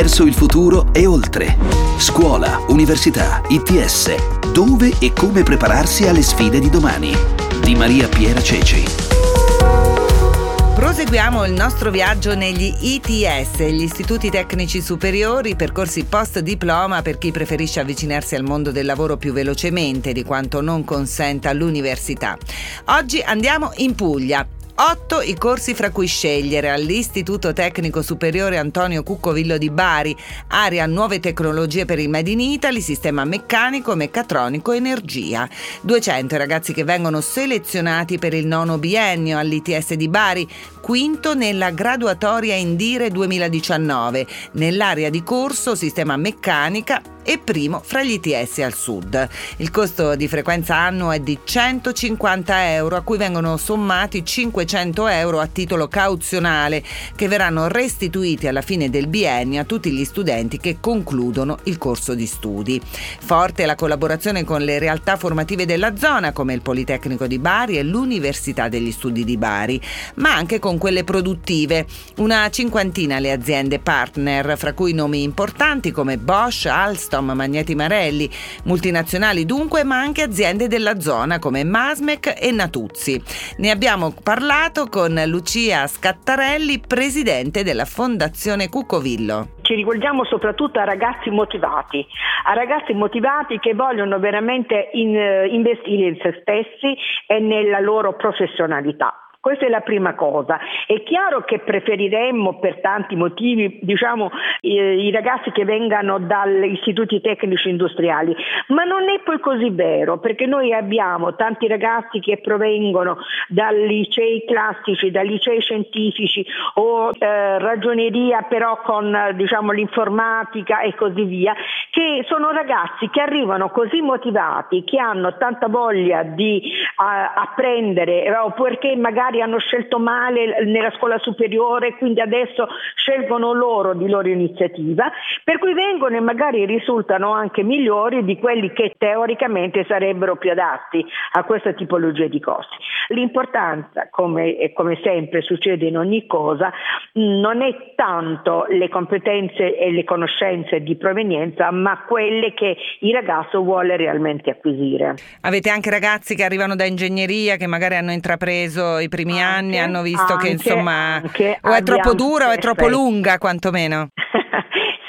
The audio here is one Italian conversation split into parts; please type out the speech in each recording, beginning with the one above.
verso il futuro e oltre. Scuola, università, ITS. Dove e come prepararsi alle sfide di domani. Di Maria Piera Ceci. Proseguiamo il nostro viaggio negli ITS, gli istituti tecnici superiori, percorsi post diploma per chi preferisce avvicinarsi al mondo del lavoro più velocemente di quanto non consenta l'università. Oggi andiamo in Puglia. 8 i corsi fra cui scegliere. all'Istituto Tecnico Superiore Antonio Cuccovillo di Bari, area nuove tecnologie per il Made in Italy, sistema meccanico, meccatronico, energia. 200 i ragazzi che vengono selezionati per il nono biennio all'ITS di Bari, quinto nella graduatoria Indire 2019, nell'area di corso sistema meccanica e primo fra gli ITS al sud. Il costo di frequenza annuo è di 150 euro a cui vengono sommati 500 euro a titolo cauzionale che verranno restituiti alla fine del biennio a tutti gli studenti che concludono il corso di studi. Forte la collaborazione con le realtà formative della zona come il Politecnico di Bari e l'Università degli Studi di Bari, ma anche con quelle produttive. Una cinquantina le aziende partner, fra cui nomi importanti come Bosch, Alstom, Alstom, Magneti Marelli, multinazionali dunque, ma anche aziende della zona come Masmec e Natuzzi. Ne abbiamo parlato con Lucia Scattarelli, presidente della Fondazione Cuccovillo ci rivolgiamo soprattutto a ragazzi motivati, a ragazzi motivati che vogliono veramente in, investire in se stessi e nella loro professionalità. Questa è la prima cosa. È chiaro che preferiremmo per tanti motivi diciamo, i, i ragazzi che vengano dagli istituti tecnici industriali, ma non è poi così vero perché noi abbiamo tanti ragazzi che provengono da licei classici, da licei scientifici o eh, ragioneria però con diciamo, l'informatica e così via, che sono ragazzi che arrivano così motivati, che hanno tanta voglia di uh, apprendere o perché magari magari hanno scelto male nella scuola superiore, quindi adesso scelgono loro di loro iniziativa, per cui vengono e magari risultano anche migliori di quelli che teoricamente sarebbero più adatti a questa tipologia di corsi. L'importanza, come, come sempre succede in ogni cosa, non è tanto le competenze e le conoscenze di provenienza, ma quelle che il ragazzo vuole realmente acquisire. Avete anche ragazzi che arrivano da ingegneria, che magari hanno intrapreso i primi anche, anni, hanno visto anche, che insomma o è troppo dura o è troppo lunga quantomeno.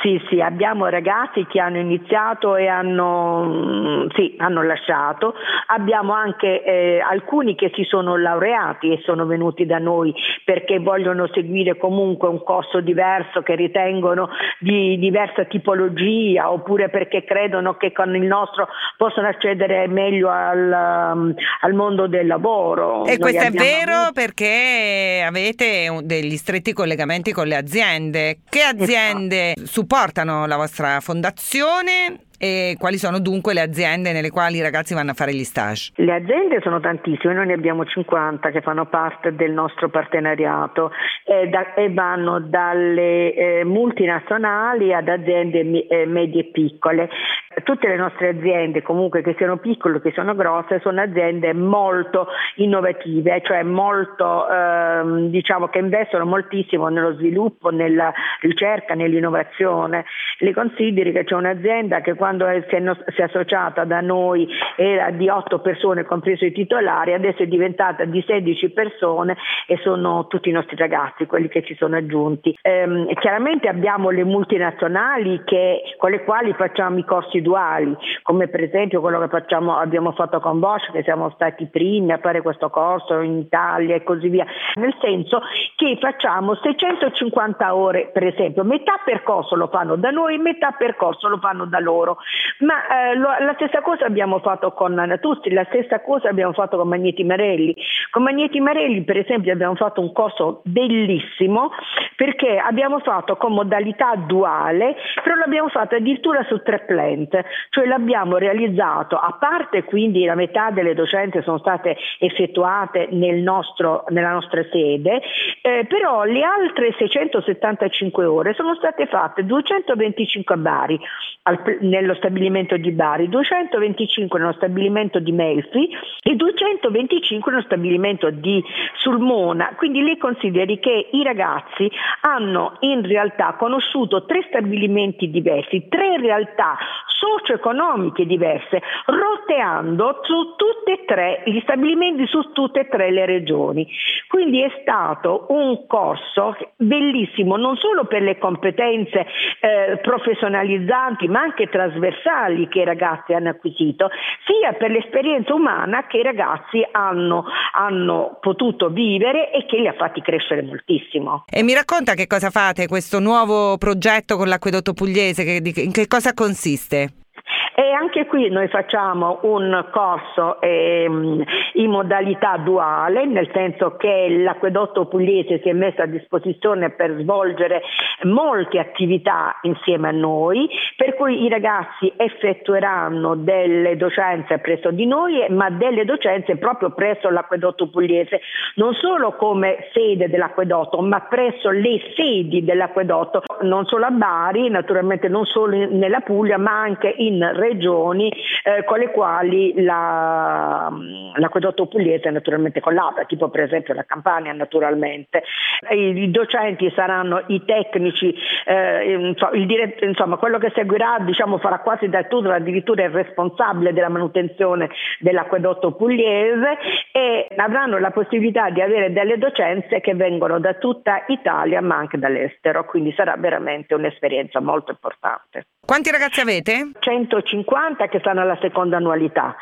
Sì, sì, abbiamo ragazzi che hanno iniziato e hanno, mm, sì, hanno lasciato, abbiamo anche eh, alcuni che si sono laureati e sono venuti da noi perché vogliono seguire comunque un corso diverso che ritengono di diversa tipologia oppure perché credono che con il nostro possono accedere meglio al, um, al mondo del lavoro. E Noi questo è vero avuto... perché avete degli stretti collegamenti con le aziende. Che aziende esatto supportano la vostra fondazione e quali sono dunque le aziende nelle quali i ragazzi vanno a fare gli stage? Le aziende sono tantissime, noi ne abbiamo 50 che fanno parte del nostro partenariato eh, da, e vanno dalle eh, multinazionali ad aziende eh, medie e piccole. Tutte le nostre aziende, comunque che siano piccole o che siano grosse, sono aziende molto innovative, cioè molto, ehm, diciamo che investono moltissimo nello sviluppo, nella ricerca, nell'innovazione. Le consideri che c'è un'azienda che quando quando si è, si è associata da noi era di 8 persone, compreso i titolari, adesso è diventata di 16 persone e sono tutti i nostri ragazzi quelli che ci sono aggiunti. Ehm, chiaramente abbiamo le multinazionali che, con le quali facciamo i corsi duali, come per esempio quello che facciamo, abbiamo fatto con Bosch, che siamo stati i primi a fare questo corso in Italia e così via, nel senso che facciamo 650 ore per esempio, metà percorso lo fanno da noi, metà percorso lo fanno da loro. Ma eh, lo, la stessa cosa abbiamo fatto con Natuzzi, la stessa cosa abbiamo fatto con Magneti Marelli. Con Magneti Marelli per esempio abbiamo fatto un corso bellissimo perché abbiamo fatto con modalità duale, però l'abbiamo fatto addirittura su tre plant, cioè l'abbiamo realizzato, a parte quindi la metà delle docenze sono state effettuate nel nostro, nella nostra sede, eh, però le altre 675 ore sono state fatte 225 a Bari, al, nello stabilimento di Bari, 225 nello stabilimento di Melfi e 225 nello stabilimento di Sulmona. Quindi lei consideri che i ragazzi hanno in realtà conosciuto tre stabilimenti diversi, tre realtà socio-economiche diverse, roteando su tutte e tre gli stabilimenti su tutte e tre le regioni. Quindi è stato un corso bellissimo non solo per le competenze eh, professionalizzanti ma anche trasversali che i ragazzi hanno acquisito, sia per l'esperienza umana che i ragazzi hanno, hanno potuto vivere e che li ha fatti crescere moltissimo. E mi racconta che cosa fate, questo nuovo progetto con l'acquedotto pugliese, che, in che cosa consiste? E anche qui noi facciamo un corso ehm, in modalità duale, nel senso che l'acquedotto pugliese si è messo a disposizione per svolgere molte attività insieme a noi, per cui i ragazzi effettueranno delle docenze presso di noi, ma delle docenze proprio presso l'acquedotto pugliese, non solo come sede dell'acquedotto, ma presso le sedi dell'acquedotto, non solo a Bari, naturalmente non solo nella Puglia, ma anche in regioni eh, con le quali la, l'acquedotto pugliese naturalmente collabora, tipo per esempio la Campania naturalmente. I, docenti saranno i tecnici, eh, diretto, insomma quello che seguirà diciamo, farà quasi da tutto, addirittura il responsabile della manutenzione dell'acquedotto pugliese e avranno la possibilità di avere delle docenze che vengono da tutta Italia ma anche dall'estero, quindi sarà veramente un'esperienza molto importante. Quanti ragazzi avete? 150 che stanno alla seconda annualità.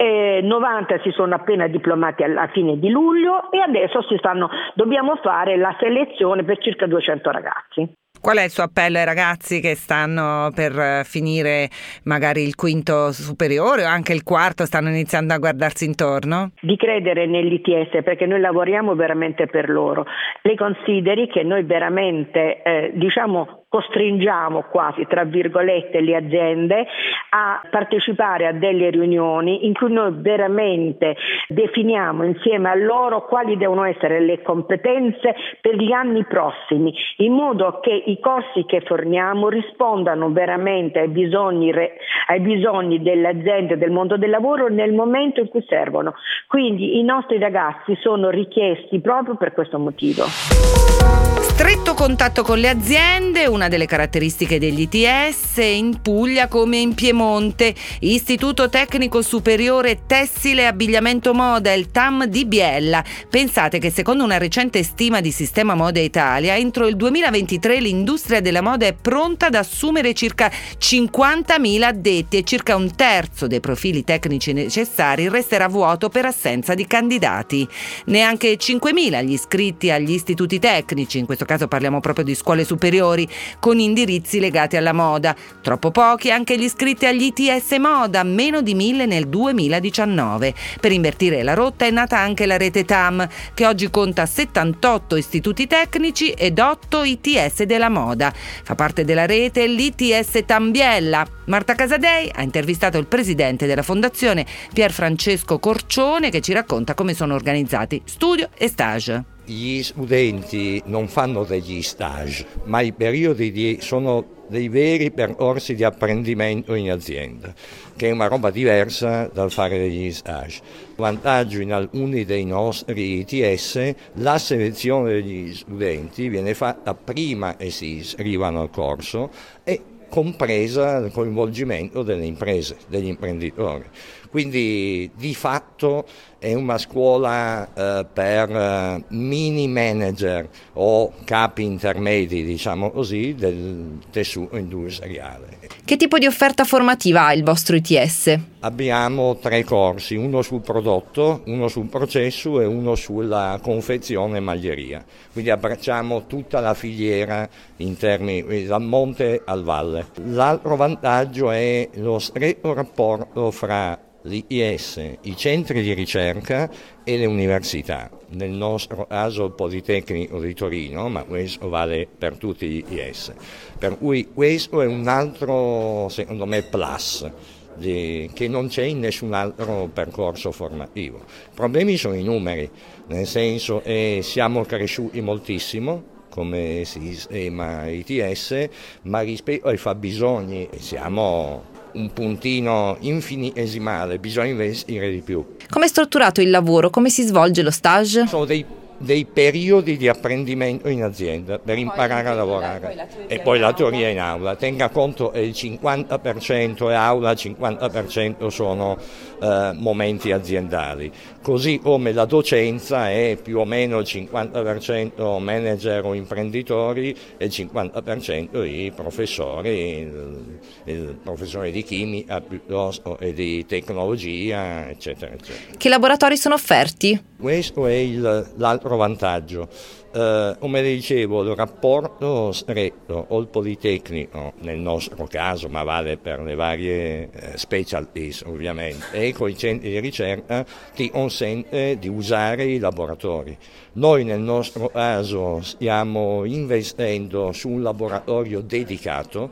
Eh, 90 si sono appena diplomati alla fine di luglio e adesso stanno, dobbiamo fare la selezione per circa 200 ragazzi. Qual è il suo appello ai ragazzi che stanno per finire magari il quinto superiore o anche il quarto, stanno iniziando a guardarsi intorno? Di credere nell'ITS perché noi lavoriamo veramente per loro. Lei consideri che noi veramente eh, diciamo costringiamo quasi, tra virgolette, le aziende a partecipare a delle riunioni in cui noi veramente definiamo insieme a loro quali devono essere le competenze per gli anni prossimi, in modo che i corsi che forniamo rispondano veramente ai bisogni, ai bisogni delle aziende del mondo del lavoro nel momento in cui servono. Quindi i nostri ragazzi sono richiesti proprio per questo motivo. Stretto contatto con le aziende, una delle caratteristiche degli ITS in Puglia come in Piemonte. Istituto Tecnico Superiore Tessile e Abbigliamento Moda, il TAM di Biella. Pensate che secondo una recente stima di Sistema Moda Italia, entro il 2023 l'industria della moda è pronta ad assumere circa 50.000 addetti e circa un terzo dei profili tecnici necessari resterà vuoto per assenza di candidati. Neanche 5.000 gli iscritti agli istituti tecnici, in questo caso parliamo proprio di scuole superiori, con indirizzi legati alla moda. Troppo pochi anche gli iscritti agli ITS Moda, meno di mille nel 2019. Per invertire la rotta è nata anche la rete TAM, che oggi conta 78 istituti tecnici ed 8 ITS della moda. Fa parte della rete l'ITS Tambiella. Marta Casadei ha intervistato il presidente della fondazione Pier Francesco Corcione che ci racconta come sono organizzati studio e stage gli studenti non fanno degli stage, ma i periodi di, sono dei veri percorsi di apprendimento in azienda, che è una roba diversa dal fare degli stage. Vantaggio in alcuni dei nostri ITS, la selezione degli studenti viene fatta prima che si iscrivano al corso e compresa il coinvolgimento delle imprese, degli imprenditori. Quindi di fatto è una scuola eh, per eh, mini manager o capi intermedi, diciamo così, del tessuto industriale. Che tipo di offerta formativa ha il vostro ITS? Abbiamo tre corsi, uno sul prodotto, uno sul processo e uno sulla confezione e maglieria. Quindi abbracciamo tutta la filiera in termini dal monte al valle. L'altro vantaggio è lo stretto rapporto fra l'IS, i centri di ricerca e le università. Nel nostro caso il Politecnico di Torino, ma questo vale per tutti gli IS. Per cui questo è un altro, secondo me, plus di, che non c'è in nessun altro percorso formativo. I problemi sono i numeri, nel senso che siamo cresciuti moltissimo come sistema ITS, ma rispetto ai fabbisogni siamo un puntino infinitesimale, bisogna investire di più. Come è strutturato il lavoro? Come si svolge lo stage? Sono dei dei periodi di apprendimento in azienda per imparare a lavorare e poi la teoria in aula. Tenga conto che il 50% è aula, il 50% sono eh, momenti aziendali, così come la docenza è più o meno il 50% manager o imprenditori e il 50% i professori, il, il professore di chimica piuttosto e di tecnologia, eccetera, eccetera. Che laboratori sono offerti? Questo è il, l'altro vantaggio. Eh, come dicevo, il rapporto stretto o il Politecnico, nel nostro caso, ma vale per le varie eh, specialties ovviamente, e con i centri di ricerca ti consente di usare i laboratori. Noi nel nostro caso stiamo investendo su un laboratorio dedicato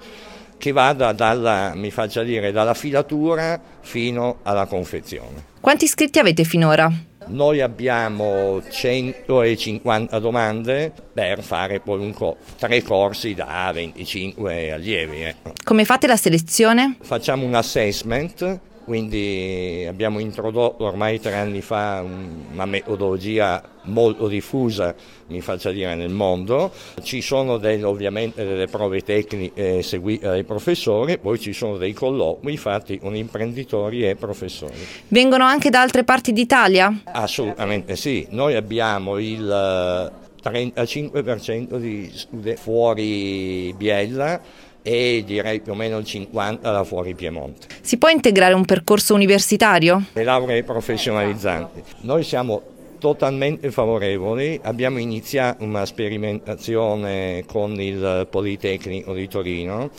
che vada dalla, mi faccia dire, dalla filatura fino alla confezione. Quanti iscritti avete finora? Noi abbiamo 150 domande per fare poi un co- tre corsi da 25 allievi. Eh. Come fate la selezione? Facciamo un assessment quindi abbiamo introdotto ormai tre anni fa una metodologia molto diffusa, mi faccia dire, nel mondo. Ci sono delle, ovviamente delle prove tecniche seguite dai professori, poi ci sono dei colloqui fatti con imprenditori e professori. Vengono anche da altre parti d'Italia? Assolutamente sì, noi abbiamo il 35% eh, di studenti fuori Biella e direi più o meno il 50 da fuori Piemonte. Si può integrare un percorso universitario? Le lauree professionalizzanti. Noi siamo totalmente favorevoli, abbiamo iniziato una sperimentazione con il Politecnico di Torino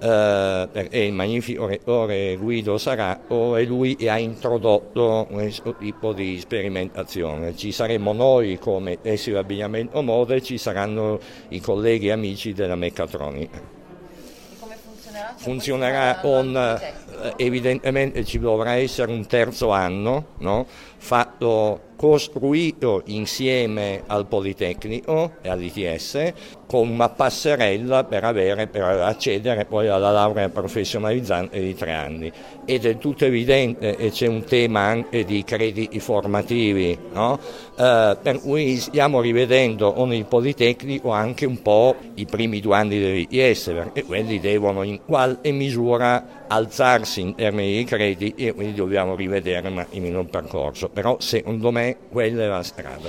eh, e il magnifico rettore Guido Sarato e lui ha introdotto questo tipo di sperimentazione. Ci saremo noi come tessile abbigliamento mode e ci saranno i colleghi e amici della meccatronica funzionerà con, eh, evidentemente ci dovrà essere un terzo anno, no? fatto costruito insieme al Politecnico e all'ITS con una passerella per, avere, per accedere poi alla laurea professionalizzante di tre anni. È del tutto evidente e c'è un tema anche di crediti formativi, no? eh, per cui stiamo rivedendo con il Politecnico anche un po' i primi due anni dell'ITS, perché quelli devono in qualche misura alzarsi in termini di crediti e quindi dobbiamo rivedere il percorso, però secondo me quella è la strada.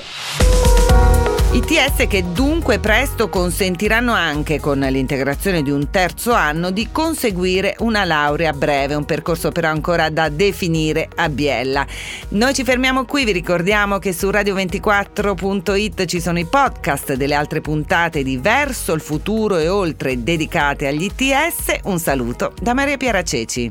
ITS che dunque presto consentiranno anche con l'integrazione di un terzo anno di conseguire una laurea breve, un percorso però ancora da definire a Biella. Noi ci fermiamo qui, vi ricordiamo che su radio24.it ci sono i podcast delle altre puntate di Verso il futuro e oltre dedicate agli ITS. Un saluto da Maria Piera Ceci.